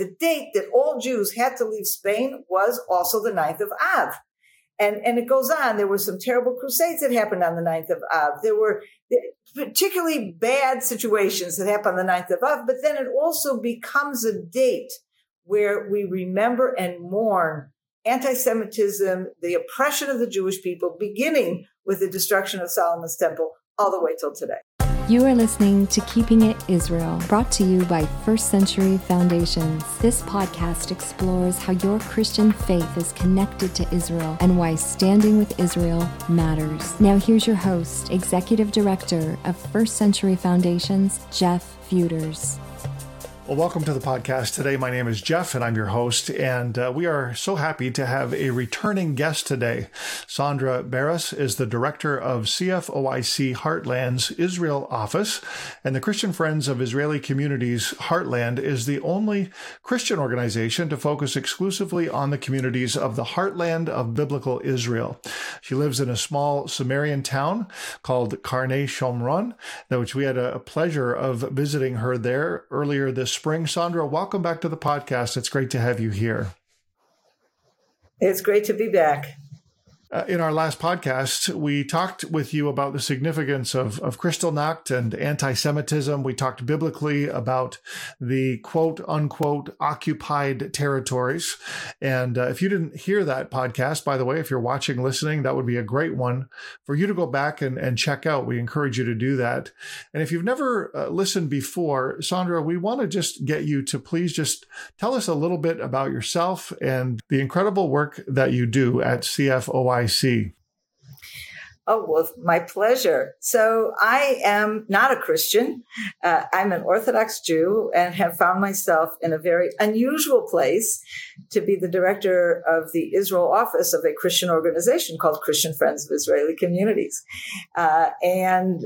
the date that all Jews had to leave Spain was also the 9th of Av. And, and it goes on. There were some terrible crusades that happened on the 9th of Av. There were particularly bad situations that happened on the 9th of Av, but then it also becomes a date where we remember and mourn anti-Semitism, the oppression of the Jewish people, beginning with the destruction of Solomon's temple all the way till today. You are listening to Keeping It Israel, brought to you by First Century Foundations. This podcast explores how your Christian faith is connected to Israel and why standing with Israel matters. Now, here's your host, Executive Director of First Century Foundations, Jeff Feuders. Well, welcome to the podcast today. My name is Jeff, and I'm your host. And uh, we are so happy to have a returning guest today. Sondra Baras is the director of CFOIC Heartland's Israel office, and the Christian Friends of Israeli Communities Heartland is the only Christian organization to focus exclusively on the communities of the heartland of biblical Israel. She lives in a small Samarian town called Karnei Shomron, which we had a pleasure of visiting her there earlier this spring. Sondra, welcome back to the podcast. It's great to have you here. It's great to be back. Uh, in our last podcast, we talked with you about the significance of, of Kristallnacht and anti Semitism. We talked biblically about the quote unquote occupied territories. And uh, if you didn't hear that podcast, by the way, if you're watching, listening, that would be a great one for you to go back and, and check out. We encourage you to do that. And if you've never uh, listened before, Sondra, we want to just get you to please just tell us a little bit about yourself and the incredible work that you do at CFOI see. Oh, well, my pleasure. So I am not a Christian. Uh, I'm an Orthodox Jew and have found myself in a very unusual place to be the director of the Israel office of a Christian organization called Christian Friends of Israeli Communities. Uh, and,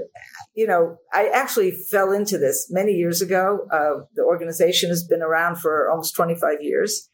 you know, I actually fell into this many years ago. Uh, the organization has been around for almost 25 years.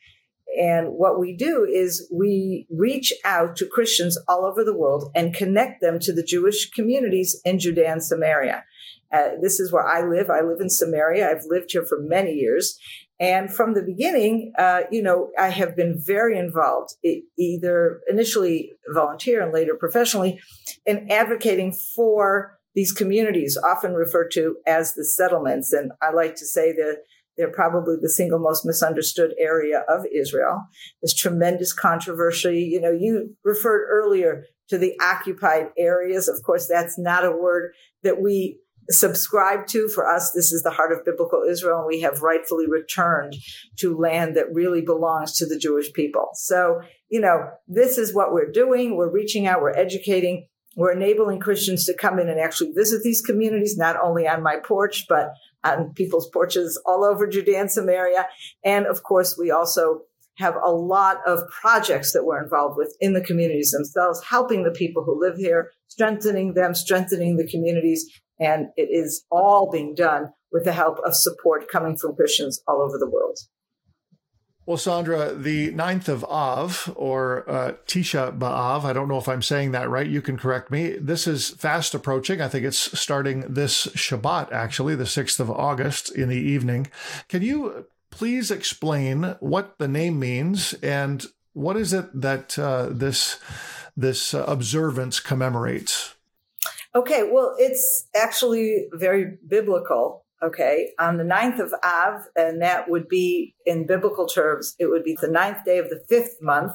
And what we do is we reach out to Christians all over the world and connect them to the Jewish communities in Judea and Samaria. Uh, this is where I live. I live in Samaria. I've lived here for many years. And from the beginning, uh, you know, I have been very involved, either initially volunteer and later professionally, in advocating for these communities, often referred to as the settlements. And I like to say that they're probably the single most misunderstood area of Israel. There's tremendous controversy. You know, you referred earlier to the occupied areas. Of course, that's not a word that we subscribe to. For us, this is the heart of biblical Israel, and we have rightfully returned to land that really belongs to the Jewish people. So, you know, this is what we're doing. We're reaching out, we're educating, we're enabling Christians to come in and actually visit these communities, not only on my porch, but on people's porches all over Judea and Samaria. And of course, we also have a lot of projects that we're involved with in the communities themselves, helping the people who live here, strengthening them, strengthening the communities. And it is all being done with the help of support coming from Christians all over the world. Well, Sondra, the 9th of Av, or uh, Tisha B'Av, I don't know if I'm saying that right. You can correct me. This is fast approaching. I think it's starting this Shabbat, actually, the 6th of August in the evening. Can you please explain what the name means and what is it that uh, this, this observance commemorates? Okay, well, it's actually very biblical okay, on the ninth of Av, and that would be in biblical terms, it would be the ninth day of the fifth month.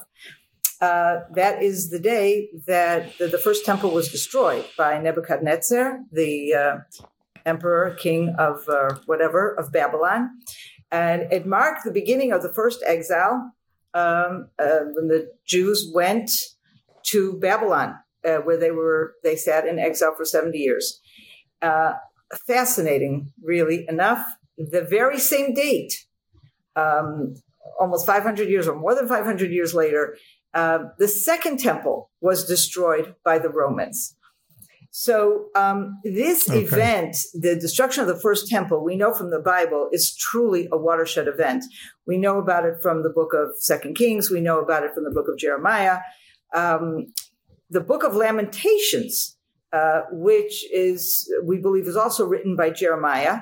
Uh, that is the day that the, the, first temple was destroyed by Nebuchadnezzar, the uh, emperor, king of uh, whatever, of Babylon. And it marked the beginning of the first exile um, uh, when the Jews went to Babylon, uh, where they were, they sat in exile for 70 years. Fascinating, really enough. The very same date, um, almost 500 years or more than 500 years later, uh, the second temple was destroyed by the Romans. So um, this okay. event, the destruction of the first temple, we know from the Bible is truly a watershed event. We know about it from the book of Second Kings. We know about it from the book of Jeremiah. Um, the book of Lamentations uh, which is, we believe, is also written by Jeremiah,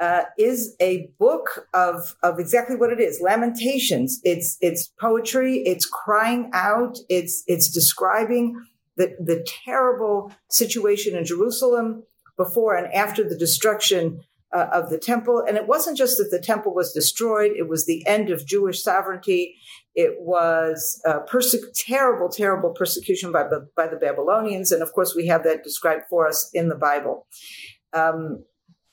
uh, is a book of of exactly what it is lamentations. It's it's poetry it's crying out it's it's describing the the terrible situation in jerusalem before and after the destruction uh, of the temple. And it wasn't just that the temple was destroyed it was the end of jewish sovereignty it was uh, perse- terrible terrible persecution by, by the babylonians and of course we have that described for us in the bible um,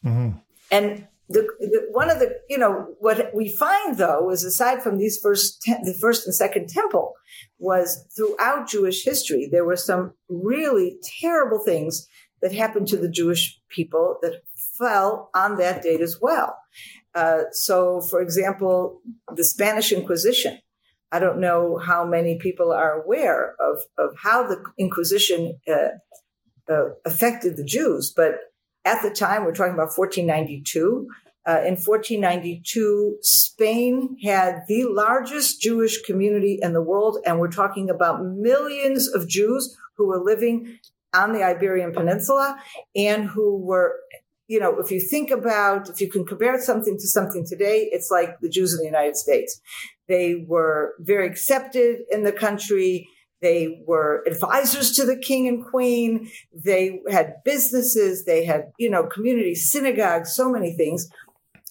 mm-hmm. And the, the, one of the, you know, what we find though is aside from these first, te- the first and second temple was throughout Jewish history, there were some really terrible things that happened to the Jewish people that fell on that date as well. Uh, so, for example, the Spanish Inquisition. I don't know how many people are aware of, of how the Inquisition uh, uh, affected the Jews, but at the time, we're talking about 1492. Uh, in 1492, Spain had the largest Jewish community in the world, and we're talking about millions of Jews who were living on the Iberian Peninsula and who were, you know, if you think about, if you can compare something to something today, it's like the Jews in the United States. They were very accepted in the country. They were advisors to the king and queen. They had businesses. They had, you know, community synagogues, so many things.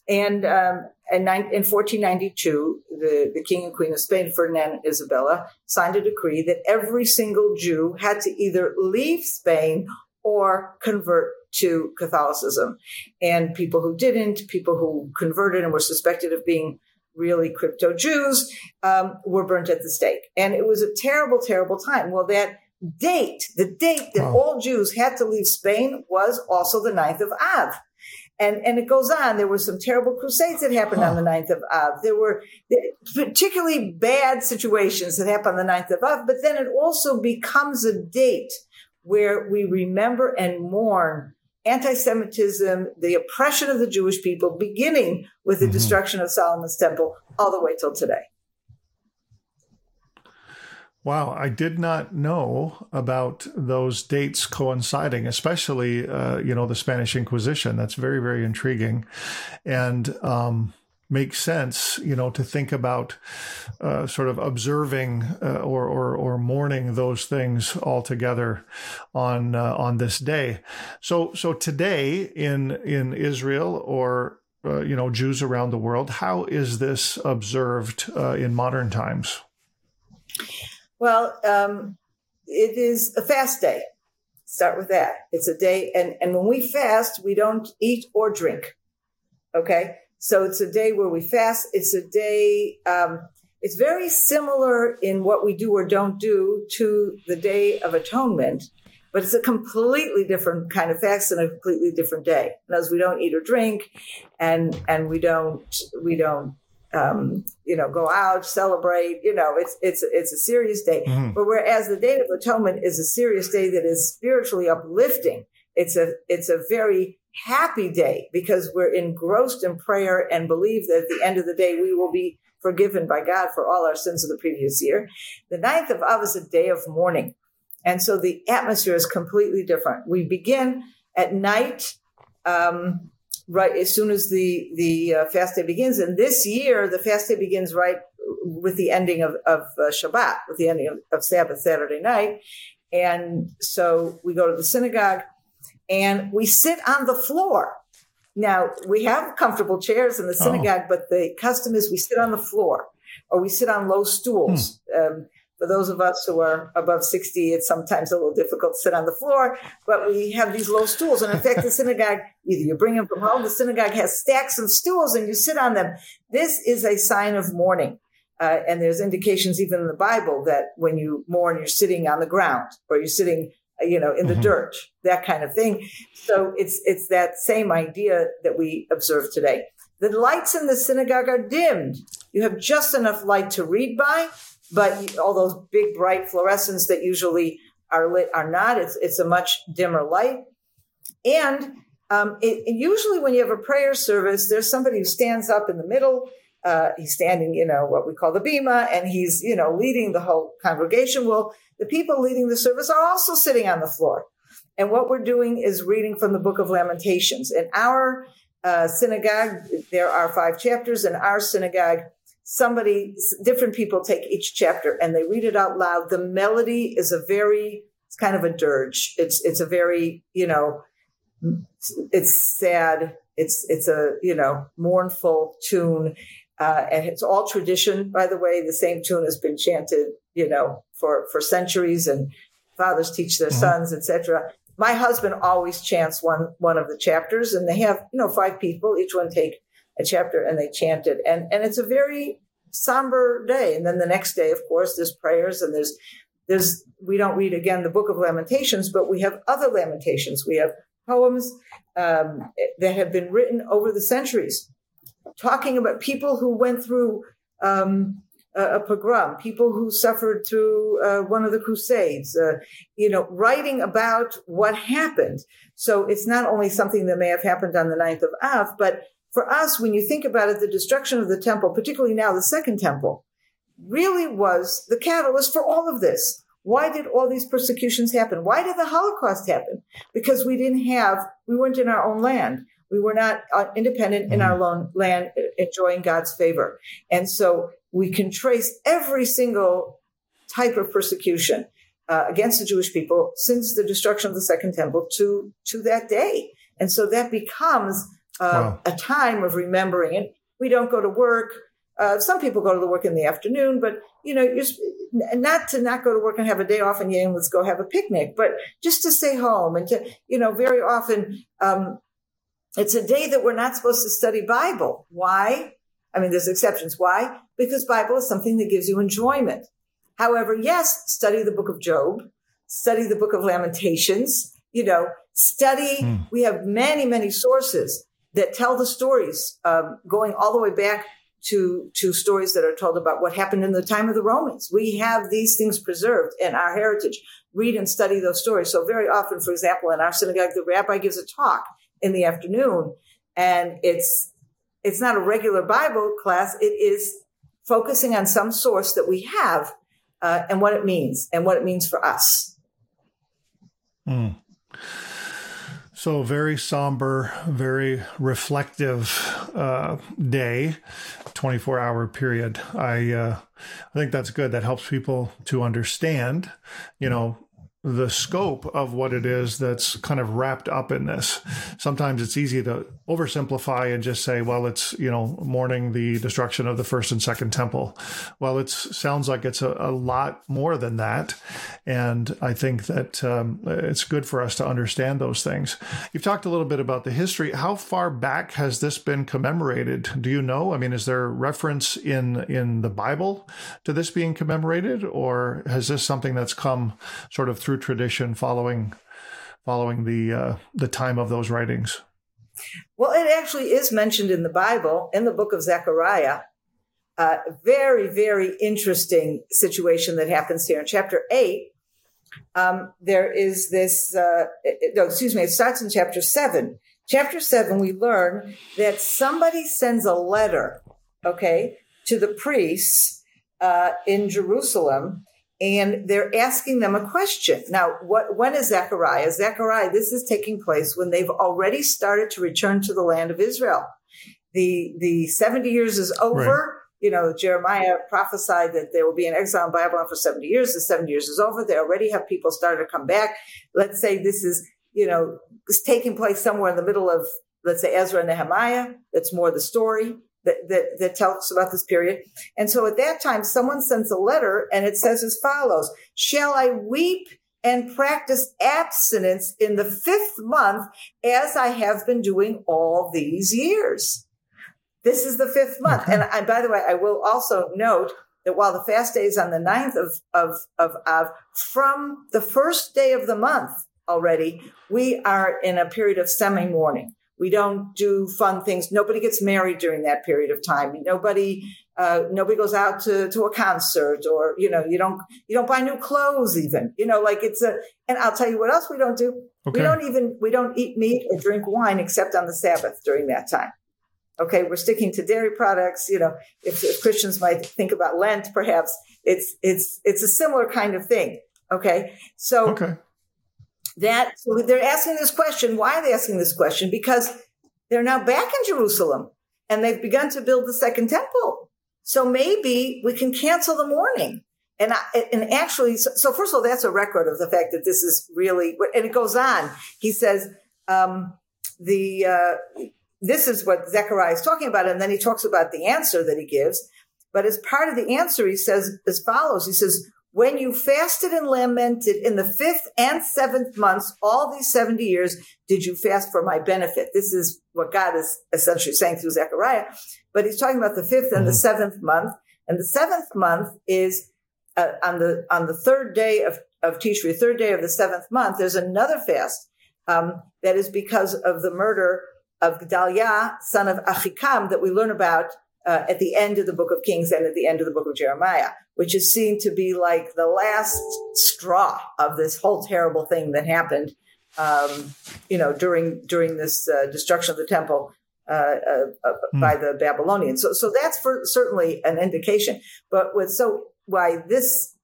And um, in, in 1492, the, the king and queen of Spain, Ferdinand and Isabella, signed a decree that every single Jew had to either leave Spain or convert to Catholicism. And people who didn't, people who converted and were suspected of being really crypto Jews, um, were burnt at the stake. And it was a terrible, terrible time. Well, that date, the date that wow. all Jews had to leave Spain was also the 9th of Av. And, and it goes on. There were some terrible crusades that happened huh. on the 9th of Av. There were particularly bad situations that happened on the 9th of Av, but then it also becomes a date where we remember and mourn anti-Semitism, the oppression of the Jewish people, beginning with the mm-hmm. destruction of Solomon's temple all the way till today. Wow, I did not know about those dates coinciding, especially uh, you know the Spanish Inquisition. That's very very intriguing, and um, makes sense, you know, to think about uh, sort of observing uh, or, or or mourning those things all together on uh, on this day. So so today in in Israel or uh, you know Jews around the world, how is this observed uh, in modern times? Well, um, it is a fast day. Start with that. It's a day, and and when we fast, we don't eat or drink. Okay so it's a day where we fast. It's a day, um, it's very similar in what we do or don't do to the Day of Atonement, but it's a completely different kind of fast and a completely different day. Because we don't eat or drink, and and we don't we don't um, you know go out celebrate. You know, it's it's it's a serious day. Mm-hmm. But whereas the Day of Atonement is a serious day that is spiritually uplifting, it's a it's a very happy day because we're engrossed in prayer and believe that at the end of the day we will be forgiven by God for all our sins of the previous year. The ninth of Av is a day of mourning. And so the atmosphere is completely different. We begin at night, um, right as soon as the, the uh, fast day begins. And this year, the fast day begins right with the ending of, of uh, Shabbat, with the ending of, of Sabbath, Saturday night. And so we go to the synagogue and we sit on the floor. Now we have comfortable chairs in the oh. synagogue, oh. but the custom is we sit on the floor or we sit on low stools. Hmm. Um, for those of us who are above 60, it's sometimes a little difficult to sit on the floor, but we have these low stools. And in fact, the synagogue, either you bring them from home, the synagogue has stacks of stools and you sit on them. This is a sign of mourning. Uh, and there's indications even in the Bible that when you mourn, you're sitting on the ground or you're sitting you know, in the mm-hmm. dirt, that kind of thing. So it's, it's that same idea that we observe today. The lights in the synagogue are dimmed. You have just enough light to read by, but all those big bright fluorescents that usually are lit are not. It's, it's a much dimmer light. And um, it, usually when you have a prayer service, there's somebody who stands up in the middle. Uh, he's standing, you know, what we call the bema, and he's, you know, leading the whole congregation. Well, the people leading the service are also sitting on the floor. And what we're doing is reading from the book of Lamentations. And our uh, synagogue, there are five chapters. In our synagogue, somebody, different people take each chapter and they read it out loud. The melody is a very, it's kind of a dirge. It's, it's a very, you know, it's sad. It's, it's a, you know, mournful tune. Uh, and it's all tradition, by the way. The same tune has been chanted, you know, for, for centuries and fathers teach their mm-hmm. sons, etc my husband always chants one one of the chapters and they have you know five people. Each one take a chapter and they chant it. And and it's a very somber day. And then the next day of course there's prayers and there's there's we don't read again the book of lamentations but we have other lamentations. We have poems um, that have been written over the centuries talking about people who went through um, a, pogrom, people who suffered through uh, one of the crusades, uh, you know, writing about what happened. So it's not only something that may have happened on the 9th of Av, but for us, when you think about it, the destruction of the temple, particularly now the second temple, really was the catalyst for all of this. Why did all these persecutions happen? Why did the Holocaust happen? Because we didn't have, we weren't in our own land. We were not uh, independent in our own land, enjoying God's favor. And so we can trace every single type of persecution uh, against the Jewish people since the destruction of the Second Temple to to that day, and so that becomes uh, wow. a time of remembering. And we don't go to work. Uh, some people go to the work in the afternoon, but you know, you're not to not go to work and have a day off and yeah, let's go have a picnic, but just to stay home and to, you know, very often um, it's a day that we're not supposed to study Bible. Why? I mean, there's exceptions. Why? Because Bible is something that gives you enjoyment. However, yes, study the book of Job, study the book of Lamentations, you know, study. Mm. We have many, many sources that tell the stories, um, going all the way back to, to stories that are told about what happened in the time of the Romans. We have these things preserved in our heritage. Read and study those stories. So very often, for example, in our synagogue, the rabbi gives a talk in the afternoon and it's it's not a regular Bible class. It is focusing on some source that we have uh, and what it means and what it means for us. Mm. So, very somber, very reflective uh, day, 24 hour period. I, uh, I think that's good. That helps people to understand, you know, the scope of what it is that's kind of wrapped up in this. Sometimes it's easy to oversimplify and just say, well, it's, you know, mourning the destruction of the first and second temple. Well, it sounds like it's a, a, lot more than that. And I think that um, it's good for us to understand those things. You've talked a little bit about the history. How far back has this been commemorated? Do you know? I mean, is there reference in, in the Bible to this being commemorated, or has this something that's come sort of through tradition following following the uh, the time of those writings? Well, it actually is mentioned in the Bible in the book of Zechariah. Uh, very, very interesting situation that happens here in chapter eight. Um, there is this. Uh, no, excuse me. It starts in chapter seven. Chapter seven, we learn that somebody sends a letter, okay, to the priests uh, in Jerusalem and they're asking them a question. Now, what, when is Zechariah? Zechariah, this is taking place when they've already started to return to the land of Israel. The, the 70 years is over. Right. You know, Jeremiah prophesied that there will be an exile in Babylon for 70 years. The 70 years is over. They already have people started to come back. Let's say this is, you know, it's taking place somewhere in the middle of, let's say Ezra and Nehemiah. That's more the story that, that, that tells about this period. And so at that time, someone sends a letter and it says as follows, shall I weep and practice abstinence in the fifth month as I have been doing all these years? This is the fifth month. Okay. And, and by the way, I will also note that while the fast day is on the ninth of, of, of Av, from the first day of the month already, we are in a period of semi mourning. We don't do fun things. Nobody gets married during that period of time. Nobody, uh, nobody goes out to, to a concert or, you know, you don't, you don't buy new clothes even, you know, like it's a, and I'll tell you what else we don't do. Okay. We don't even, we don't eat meat or drink wine except on the Sabbath during that time. Okay. We're sticking to dairy products. You know, if, if Christians might think about Lent, perhaps it's, it's, it's a similar kind of thing. Okay. So, okay that so they're asking this question. Why are they asking this question? Because they're now back in Jerusalem and they've begun to build the second temple. So maybe we can cancel the mourning. And I, and actually, so, so, first of all, that's a record of the fact that this is really, and it goes on. He says, um, the, uh, this is what Zechariah is talking about. And then he talks about the answer that he gives. But as part of the answer, he says as follows. He says, when you fasted and lamented in the fifth and seventh months, all these 70 years, did you fast for my benefit? This is what God is essentially saying through Zechariah. But he's talking about the fifth and the mm-hmm. seventh month. And the seventh month is uh, on the on the third day of of Tishri, third day of the seventh month. There's another fast um, that is because of the murder of Gedaliah, son of Achikam, that we learn about uh, at the end of the book of Kings and at the end of the book of Jeremiah, which is seen to be like the last straw of this whole terrible thing that happened, um, you know, during during this uh, destruction of the temple uh, mm. by the Babylonians. So, so that's for certainly an indication. But with so why this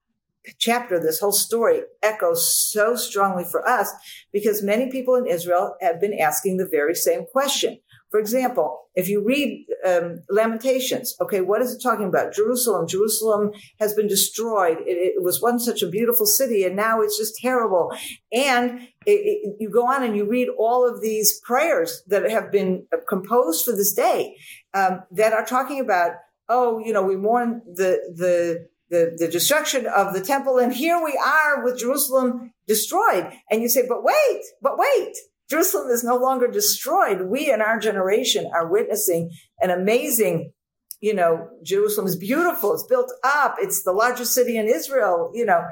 chapter, this whole story echoes so strongly for us because many people in Israel have been asking the very same question. For example, if you read um, Lamentations, okay, what is it talking about? Jerusalem. Jerusalem has been destroyed. It, it was once such a beautiful city, and now it's just terrible. And it, it, you go on and you read all of these prayers that have been composed for this day um, that are talking about, oh, you know, we mourn the the the, the destruction of the temple. And here we are with Jerusalem destroyed. And you say, but wait, but wait, Jerusalem is no longer destroyed. We in our generation are witnessing an amazing, you know, Jerusalem is beautiful. It's built up. It's the largest city in Israel. You know,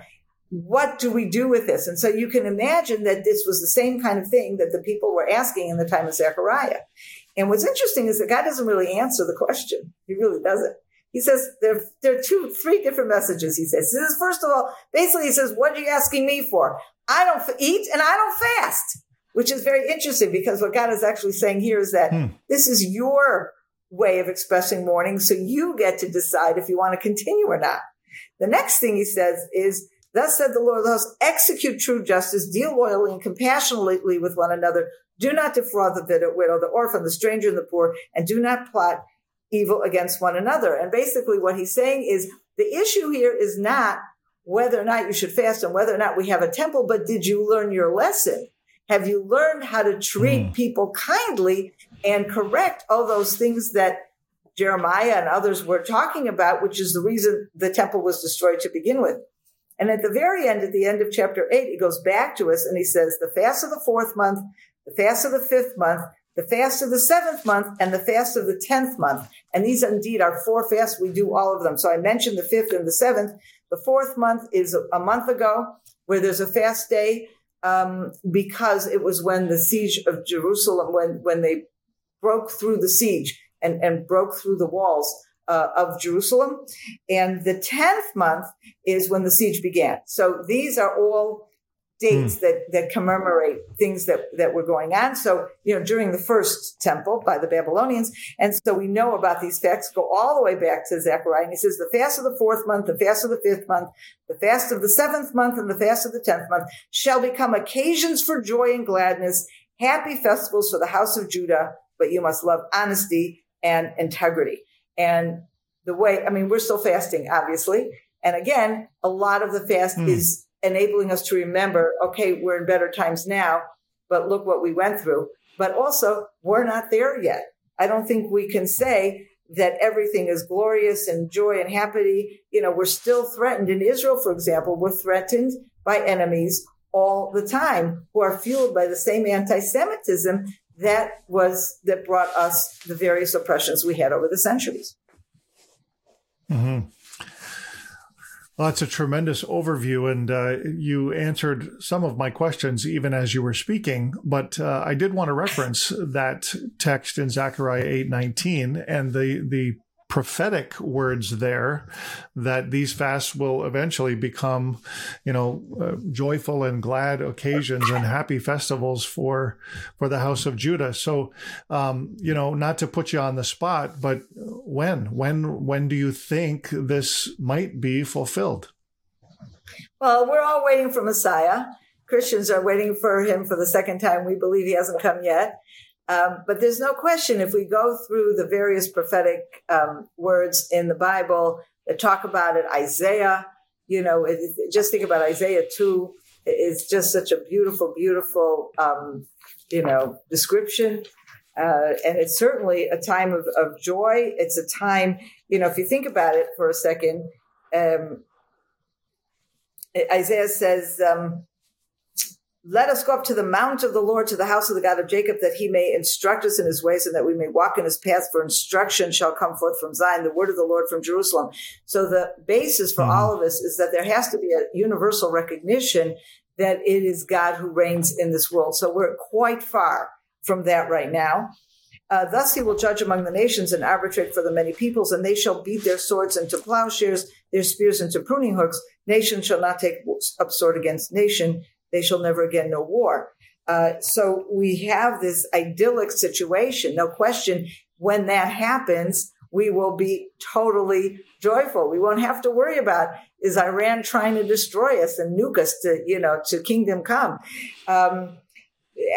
what do we do with this? And so you can imagine that this was the same kind of thing that the people were asking in the time of Zechariah. And what's interesting is that God doesn't really answer the question. He really doesn't. He says there, there are two, three different messages. He says, he says, first of all, basically he says, what are you asking me for? I don't eat and I don't fast, which is very interesting because what God is actually saying here is that hmm. this is your way of expressing mourning. So you get to decide if you want to continue or not. The next thing he says is, thus said the Lord of hosts, execute true justice, deal loyally and compassionately with one another. Do not defraud the widow, the orphan, the stranger, and the poor, and do not plot evil against one another. And basically what he's saying is the issue here is not whether or not you should fast and whether or not we have a temple, but did you learn your lesson? Have you learned how to treat mm. people kindly and correct all those things that Jeremiah and others were talking about, which is the reason the temple was destroyed to begin with? And at the very end, at the end of chapter eight, he goes back to us and he says, the fast of the fourth month, the fast of the fifth month, the fast of the seventh month, and the fast of the tenth month. And these indeed are four fasts. We do all of them. So I mentioned the fifth and the seventh. The fourth month is a month ago where there's a fast day um, because it was when the siege of Jerusalem, when when they broke through the siege and, and broke through the walls uh, of Jerusalem. And the tenth month is when the siege began. So these are all dates mm. that, that commemorate things that, that were going on. So, you know, during the first temple by the Babylonians. And so we know about these facts go all the way back to Zechariah. And he says the fast of the fourth month, the fast of the fifth month, the fast of the seventh month, and the fast of the tenth month shall become occasions for joy and gladness, happy festivals for the house of Judah. But you must love honesty and integrity. And the way, I mean, we're still fasting, obviously. And again, a lot of the fast mm. is enabling us to remember, okay, we're in better times now, but look what we went through. But also, we're not there yet. I don't think we can say that everything is glorious and joy and happy. You know, we're still threatened. In Israel, for example, we're threatened by enemies all the time who are fueled by the same anti-Semitism that was, that brought us the various oppressions we had over the centuries. Mm-hmm. Well, that's a tremendous overview, and uh, you answered some of my questions even as you were speaking. But uh, I did want to reference that text in Zechariah eight nineteen and the the prophetic words there that these fasts will eventually become, you know, uh, joyful and glad occasions and happy festivals for for the house of Judah. So, um, you know, not to put you on the spot, but when when when do you think this might be fulfilled? Well, we're all waiting for Messiah. Christians are waiting for him for the second time. We believe he hasn't come yet. Um, but there's no question if we go through the various prophetic um, words in the Bible that talk about it, Isaiah, you know, it, it, just think about Isaiah 2. It's just such a beautiful, beautiful, um, you know, description. Uh, and it's certainly a time of, of joy. It's a time, you know, if you think about it for a second, um, Isaiah says, um, let us go up to the mount of the Lord, to the house of the God of Jacob, that he may instruct us in his ways and that we may walk in his paths. For instruction shall come forth from Zion, the word of the Lord from Jerusalem. So the basis for mm-hmm. all of this is that there has to be a universal recognition that it is God who reigns in this world. So we're quite far from that right now. Uh, thus he will judge among the nations and arbitrate for the many peoples, and they shall beat their swords into plowshares, their spears into pruning hooks. Nation shall not take up sword against nation, they shall never again know war. Uh, so we have this idyllic situation. No question. When that happens, we will be totally joyful. We won't have to worry about is Iran trying to destroy us and nuke us to, you know, to kingdom come. Um,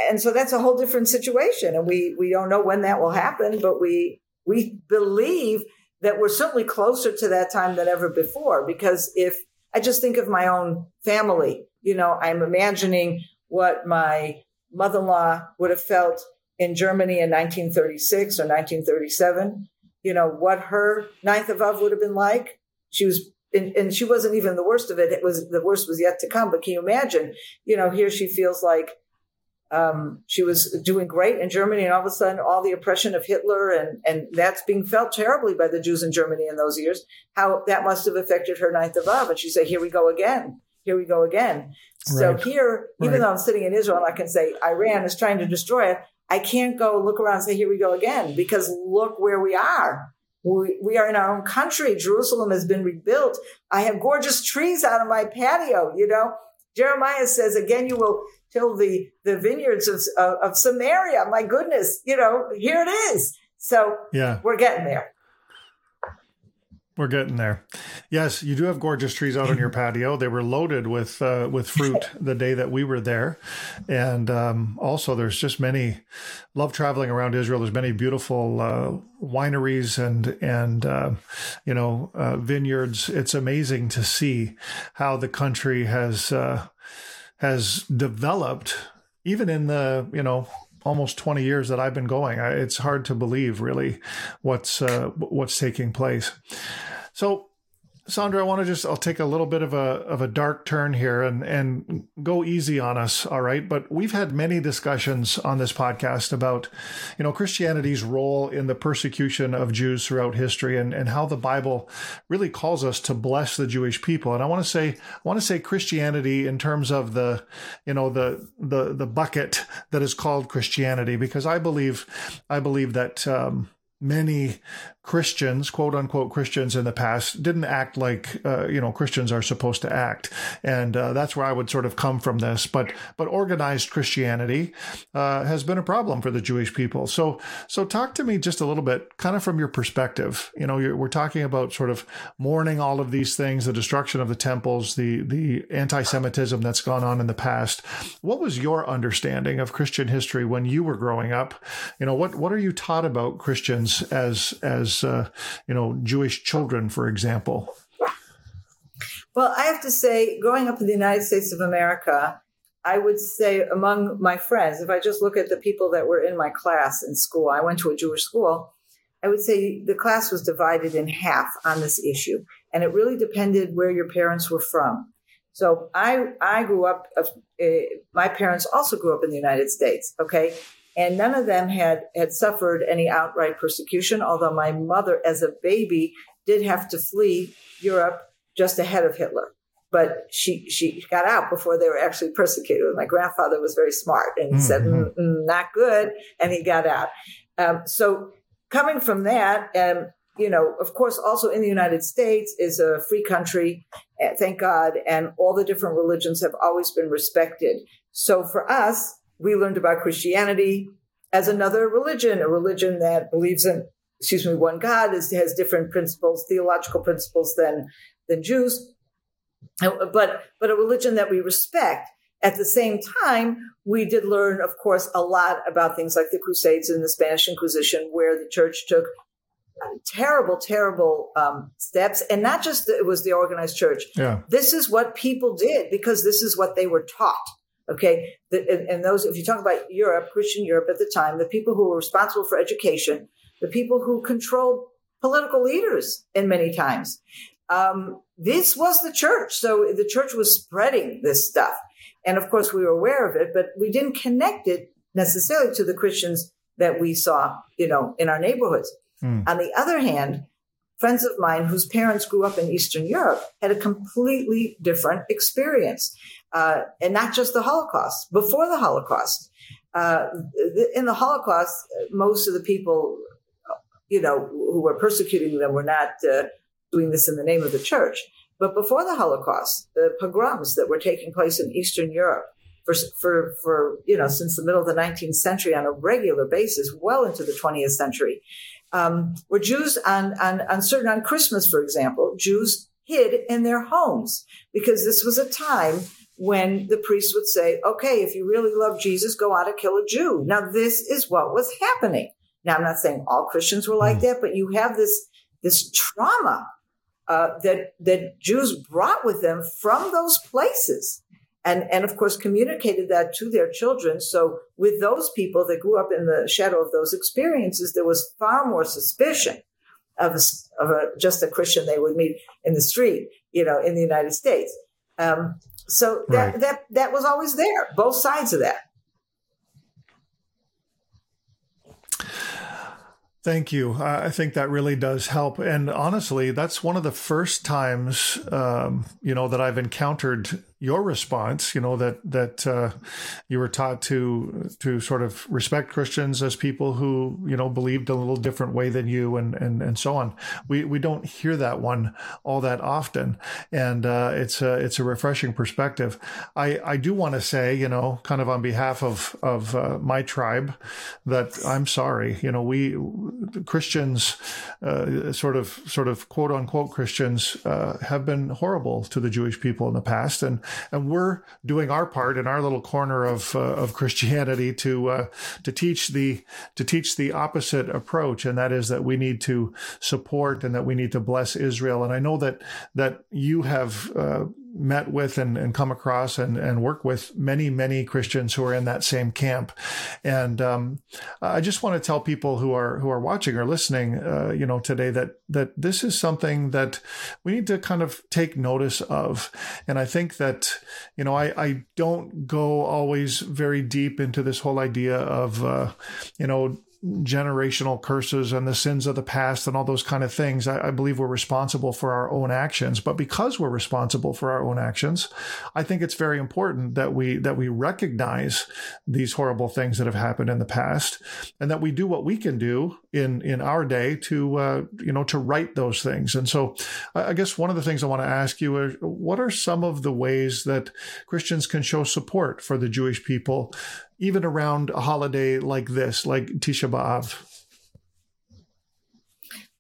and so that's a whole different situation. And we, we don't know when that will happen, but we, we believe that we're certainly closer to that time than ever before. Because if I just think of my own family, you know, I'm imagining what my mother in law would have felt in Germany in 1936 or 1937. You know, what her ninth of Av would have been like. She was, and, and she wasn't even the worst of it. It was, the worst was yet to come. But can you imagine, you know, here she feels like, um, she was doing great in Germany, and all of a sudden, all the oppression of Hitler and and that's being felt terribly by the Jews in Germany in those years. How that must have affected her ninth of Av, and she said, "Here we go again." Here we go again. So right. here, even right. though I'm sitting in Israel, I can say Iran is trying to destroy it. I can't go look around and say, here we go again, because look where we are. We, we are in our own country. Jerusalem has been rebuilt. I have gorgeous trees out of my patio, you know. Jeremiah says, again, you will till the, the vineyards of, of, of Samaria. My goodness, you know, here it is. So yeah. we're getting there. We're getting there. Yes, you do have gorgeous trees out on your patio. They were loaded with uh, with fruit the day that we were there, and um, also there's just many. Love traveling around Israel. There's many beautiful uh, wineries and and uh, you know uh, vineyards. It's amazing to see how the country has uh, has developed, even in the you know almost 20 years that I've been going. I, it's hard to believe really what's uh, what's taking place. So Sondra, I want to just I'll take a little bit of a of a dark turn here and and go easy on us, all right? But we've had many discussions on this podcast about, you know, Christianity's role in the persecution of Jews throughout history and, and how the Bible really calls us to bless the Jewish people. And I want to say I want to say Christianity in terms of the, you know, the the the bucket that is called Christianity, because I believe I believe that um, many Christians, quote unquote Christians in the past, didn't act like uh, you know Christians are supposed to act, and uh, that's where I would sort of come from this. But but organized Christianity uh, has been a problem for the Jewish people. So so talk to me just a little bit, kind of from your perspective. You know, we're talking about sort of mourning all of these things, the destruction of the temples, the the anti-Semitism that's gone on in the past. What was your understanding of Christian history when you were growing up? You know, what what are you taught about Christians as as uh, you know, Jewish children, for example? Well, I have to say, growing up in the United States of America, I would say among my friends, if I just look at the people that were in my class in school, I went to a Jewish school. I would say the class was divided in half on this issue, and it really depended where your parents were from. So I I grew up. Uh, my parents also grew up in the United States. Okay, and none of them had had suffered any outright persecution although my mother as a baby did have to flee europe just ahead of hitler. But she she got out before they were actually persecuted. My grandfather was very smart and mm-hmm. said mm, mm, not good and he got out. Um, so coming from that um, you know of course also in the united states is a free country eh, thank god and all the different religions have always been respected. So for us we learned about Christianity as another religion, a religion that believes in, excuse me, one God, is, has different principles, theological principles than, than Jews, but, but a religion that we respect. At the same time, we did learn, of course, a lot about things like the Crusades and the Spanish Inquisition, where the church took terrible, terrible um, steps. And not just that it was the organized church. Yeah. This is what people did because this is what they were taught. Okay. The, and, and those, if you talk about Europe, Christian Europe at the time, the people who were responsible for education, the people who controlled political leaders in many times, um, this was the church. So the church was spreading this stuff. And of course, we were aware of it, but we didn't connect it necessarily to the Christians that we saw, you know, in our neighborhoods. Mm. On the other hand, friends of mine whose parents grew up in Eastern Europe had a completely different experience. Uh, and not just the Holocaust, before the Holocaust. Uh, in the Holocaust, most of the people, you know, who were persecuting them were not uh, doing this in the name of the church. But before the Holocaust, the pogroms that were taking place in Eastern Europe for, for, for, you know, since the middle of the 19th century on a regular basis, well into the 20th century, um, were Jews on, on, on certain, on Christmas, for example, Jews hid in their homes because this was a time when the priest would say, okay, if you really love Jesus, go out and kill a Jew. Now, this is what was happening. Now, I'm not saying all Christians were like hmm. that, but you have this, this trauma uh, that that Jews brought with them from those places, and and of course communicated that to their children. So with those people that grew up in the shadow of those experiences, there was far more suspicion of a, of a, just a Christian they would meet in the street, you know, in the United States. Um, so that right. that that was always there, both sides of that. Thank you. I think that really does help. And honestly, that's one of the first times, um, you know, that I've encountered your response, you know, that that uh, you were taught to to sort of respect Christians as people who, you know, believed a little different way than you and and and so on. We we don't hear that one all that often, and uh, it's a it's a refreshing perspective. I I do want to say, you know, kind of on behalf of of uh, my tribe, that I'm sorry. You know, we Christians, uh, sort of sort of quote unquote Christians, uh, have been horrible to the Jewish people in the past, and and we're doing our part in our little corner of uh, of Christianity to uh, to teach the to teach the opposite approach, and that is that we need to support and that we need to bless Israel. And I know that that you have uh, met with and, and come across and, and work with many, many Christians who are in that same camp. And um, I just want to tell people who are who are watching or listening, uh, you know, today that that this is something that we need to kind of take notice of. And I think that, you know, I, I don't go always very deep into this whole idea of, uh, you know, generational curses and the sins of the past and all those kind of things. I, I, believe we're responsible for our own actions, but because we're responsible for our own actions, I think it's very important that we that we recognize these horrible things that have happened in the past, and that we do what we can do in in our day to uh, you know to right those things. And so, I guess one of the things I want to ask you is, what are some of the ways that Christians can show support for the Jewish people even around a holiday like this, like Tisha B'Av?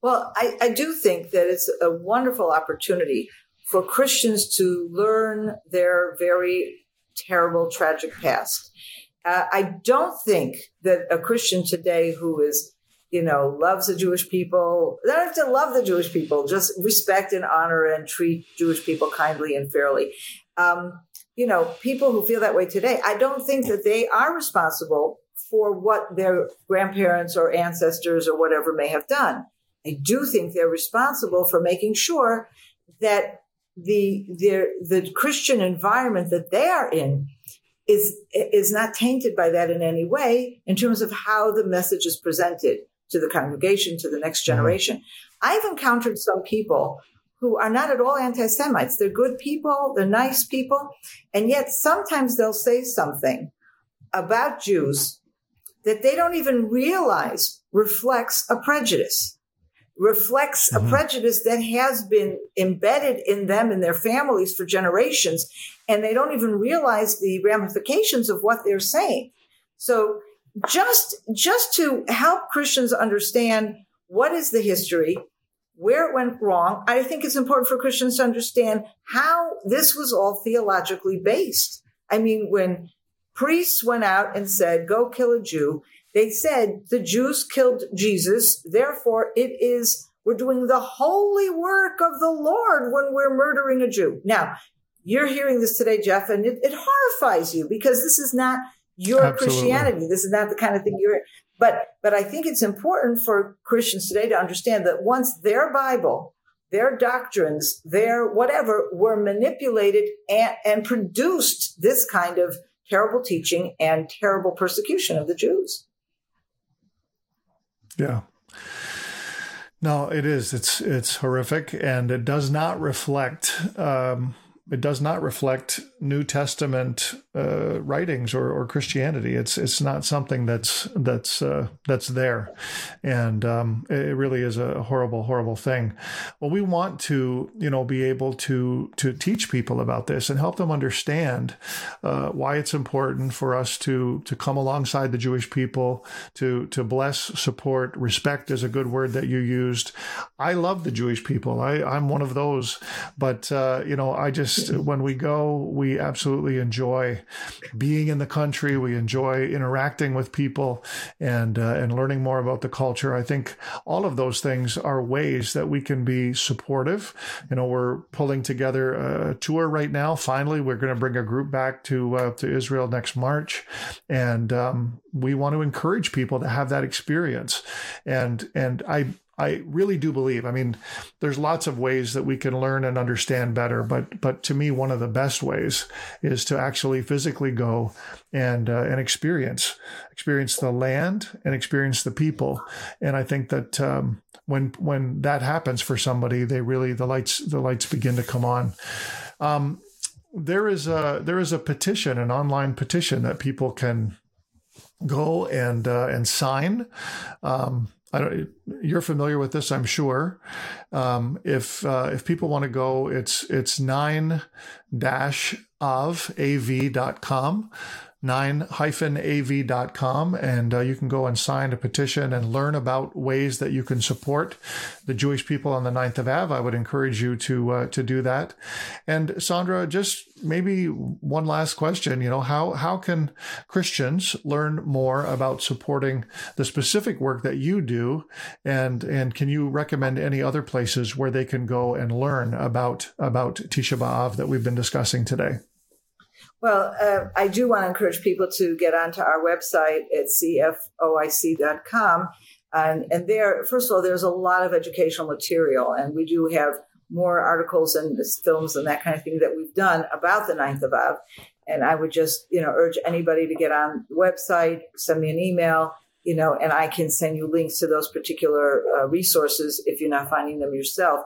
Well, I, I do think that it's a wonderful opportunity for Christians to learn their very terrible, tragic past. Uh, I don't think that a Christian today who is, you know, loves the Jewish people, they don't have to love the Jewish people, just respect and honor and treat Jewish people kindly and fairly. Um, you know, people who feel that way today, I don't think that they are responsible for what their grandparents or ancestors or whatever may have done. I do think they're responsible for making sure that the the the Christian environment that they are in is is not tainted by that in any way in terms of how the message is presented to the congregation to the next mm-hmm. generation. Mm-hmm. I've encountered some people who are not at all anti Semites. They're good people, they're nice people, and yet sometimes they'll say something about Jews that they don't even realize reflects a prejudice, reflects mm-hmm. a prejudice that has been embedded in them and their families for generations, and they don't even realize the ramifications of what they're saying. So just just to help Christians understand what is the history, where it went wrong. I think it's important for Christians to understand how this was all theologically based. I mean, when priests went out and said, go kill a Jew, they said the Jews killed Jesus. Therefore, it is, we're doing the holy work of the Lord when we're murdering a Jew. Now, you're hearing this today, Jeff, and it, it horrifies you because this is not your Absolutely. Christianity. This is not the kind of thing you're, but, but I think it's important for Christians today to understand that once their Bible, their doctrines, their whatever were manipulated and, and produced this kind of terrible teaching and terrible persecution of the Jews. Yeah. No, it is. It's it's horrific, and it does not reflect um, it does not reflect New Testament uh, writings or, or, Christianity. It's it's not something that's that's uh, that's there, and um, it really is a horrible horrible thing. Well, we want to you know be able to to teach people about this and help them understand uh, why it's important for us to to come alongside the Jewish people to to bless, support, respect is a good word that you used. I love the Jewish people. I I'm one of those, but uh, you know I just just when we go, we absolutely enjoy being in the country. We enjoy interacting with people and uh, and learning more about the culture. I think all of those things are ways that we can be supportive. You know, we're pulling together a tour right now. Finally, we're going to bring a group back to uh, to Israel next March, and um, we want to encourage people to have that experience. And and I I really do believe. I mean, there's lots of ways that we can learn and understand better, but but to me, one of the best ways is to actually physically go and uh, and experience experience the land and experience the people. And I think that um, when when that happens for somebody, they really the lights the lights begin to come on. Um, there is a there is a petition, an online petition that people can go and uh, and sign. Um, I don't, you're familiar with this, I'm sure. Um, if uh, if people want to go, it's it's nine dash of av.com 9-av.com and uh, you can go and sign a petition and learn about ways that you can support the Jewish people on the 9th of Av. I would encourage you to uh, to do that. And Sondra, just maybe one last question, you know, how how can Christians learn more about supporting the specific work that you do and and can you recommend any other places where they can go and learn about about Tisha B'Av that we've been discussing today? Well, uh, I do want to encourage people to get onto our website at cfoic.com. And, and there, first of all, there's a lot of educational material, and we do have more articles and films and that kind of thing that we've done about the Ninth of Av. And I would just, you know, urge anybody to get on the website, send me an email, you know, and I can send you links to those particular uh, resources if you're not finding them yourself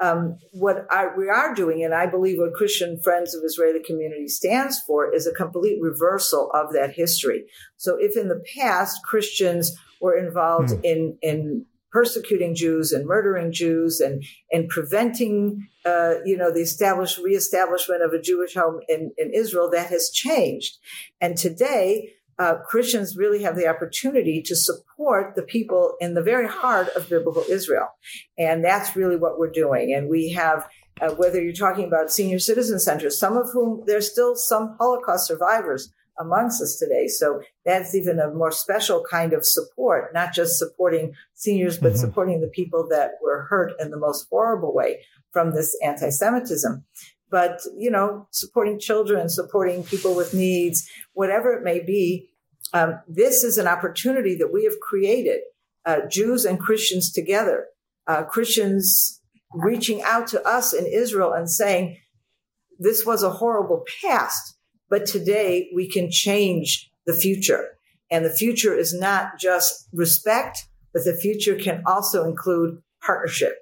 um, what I, we are doing, and I believe what Christian Friends of Israeli Community stands for, is a complete reversal of that history. So, if in the past Christians were involved mm. in in persecuting Jews and murdering Jews and and preventing, uh, you know, the established reestablishment of a Jewish home in, in Israel, that has changed. And today, uh, Christians really have the opportunity to support the people in the very heart of biblical Israel. And that's really what we're doing. And we have, uh, whether you're talking about senior citizen centers, some of whom there's still some Holocaust survivors amongst us today. So that's even a more special kind of support, not just supporting seniors, but mm-hmm. supporting the people that were hurt in the most horrible way from this anti-Semitism but you know, supporting children, supporting people with needs, whatever it may be. Um, this is an opportunity that we have created, uh, Jews and Christians together, uh, Christians reaching out to us in Israel and saying, this was a horrible past, but today we can change the future. And the future is not just respect, but the future can also include partnership.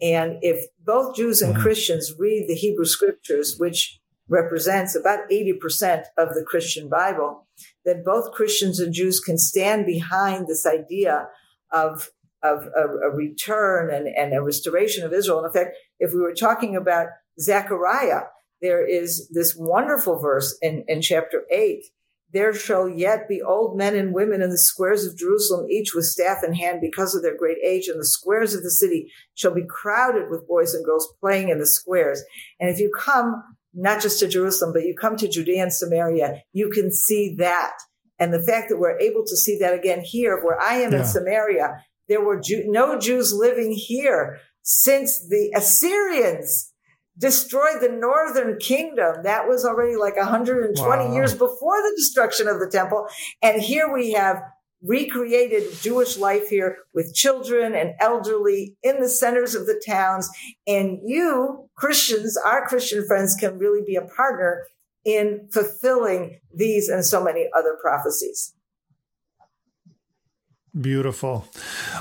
And if both Jews and mm-hmm. Christians read the Hebrew scriptures, which represents about 80% of the Christian Bible, then both Christians and Jews can stand behind this idea of, of a, a return and, and a restoration of Israel. In fact, if we were talking about Zechariah, there is this wonderful verse in, in chapter 8 there shall yet be old men and women in the squares of Jerusalem, each with staff in hand because of their great age, and the squares of the city shall be crowded with boys and girls playing in the squares. And if you come not just to Jerusalem, but you come to Judea and Samaria, you can see that. And the fact that we're able to see that again here, where I am yeah. in Samaria, there were Jew- no Jews living here since the Assyrians destroyed the northern kingdom. That was already like 120 wow. years before the destruction of the temple. And here we have recreated Jewish life here with children and elderly in the centers of the towns. And you, Christians, our Christian friends, can really be a partner in fulfilling these and so many other prophecies. Beautiful.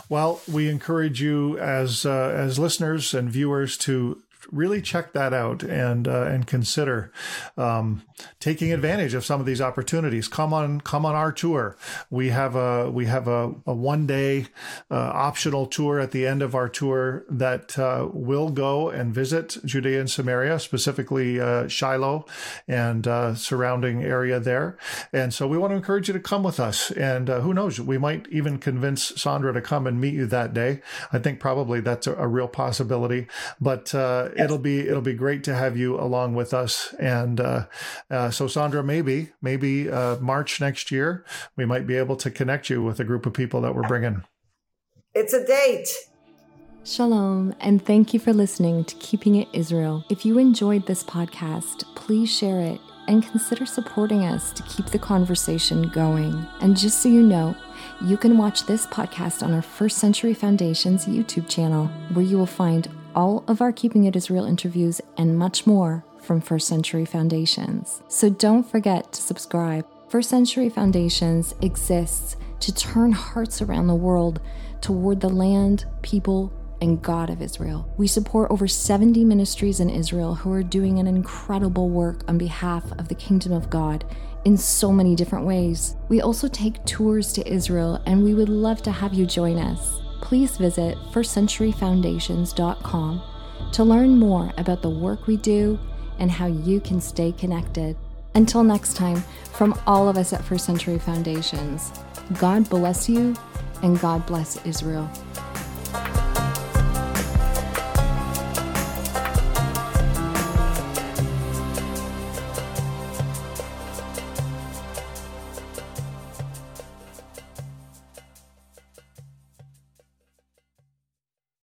Well, we encourage you as uh, as listeners and viewers to really check that out and uh, and consider um, taking advantage of some of these opportunities. Come on, come on our tour. We have a we have a, a one day uh, optional tour at the end of our tour that uh, will go and visit Judea and Samaria, specifically uh, Shiloh and uh, surrounding area there. And so we want to encourage you to come with us. And uh, who knows, we might even convince Sondra to come and meet you that day. I think probably that's a, a real possibility. But yes. It'll be it'll be great to have you along with us. And uh, uh, so, Sondra, maybe maybe uh, March next year we might be able to connect you with a group of people that we're bringing. It's a date. Shalom, and thank you for listening to Keeping It Israel. If you enjoyed this podcast, please share it and consider supporting us to keep the conversation going. And just so you know, you can watch this podcast on our First Century Foundation's YouTube channel, where you will find all of our Keeping It Israel interviews and much more from First Century Foundations. So don't forget to subscribe. First Century Foundations exists to turn hearts around the world toward the land, people, and God of Israel. We support over 70 ministries in Israel who are doing an incredible work on behalf of the kingdom of God in so many different ways. We also take tours to Israel, and we would love to have you join us please visit firstcenturyfoundations.com to learn more about the work we do and how you can stay connected. Until next time, from all of us at First Century Foundations, God bless you and God bless Israel.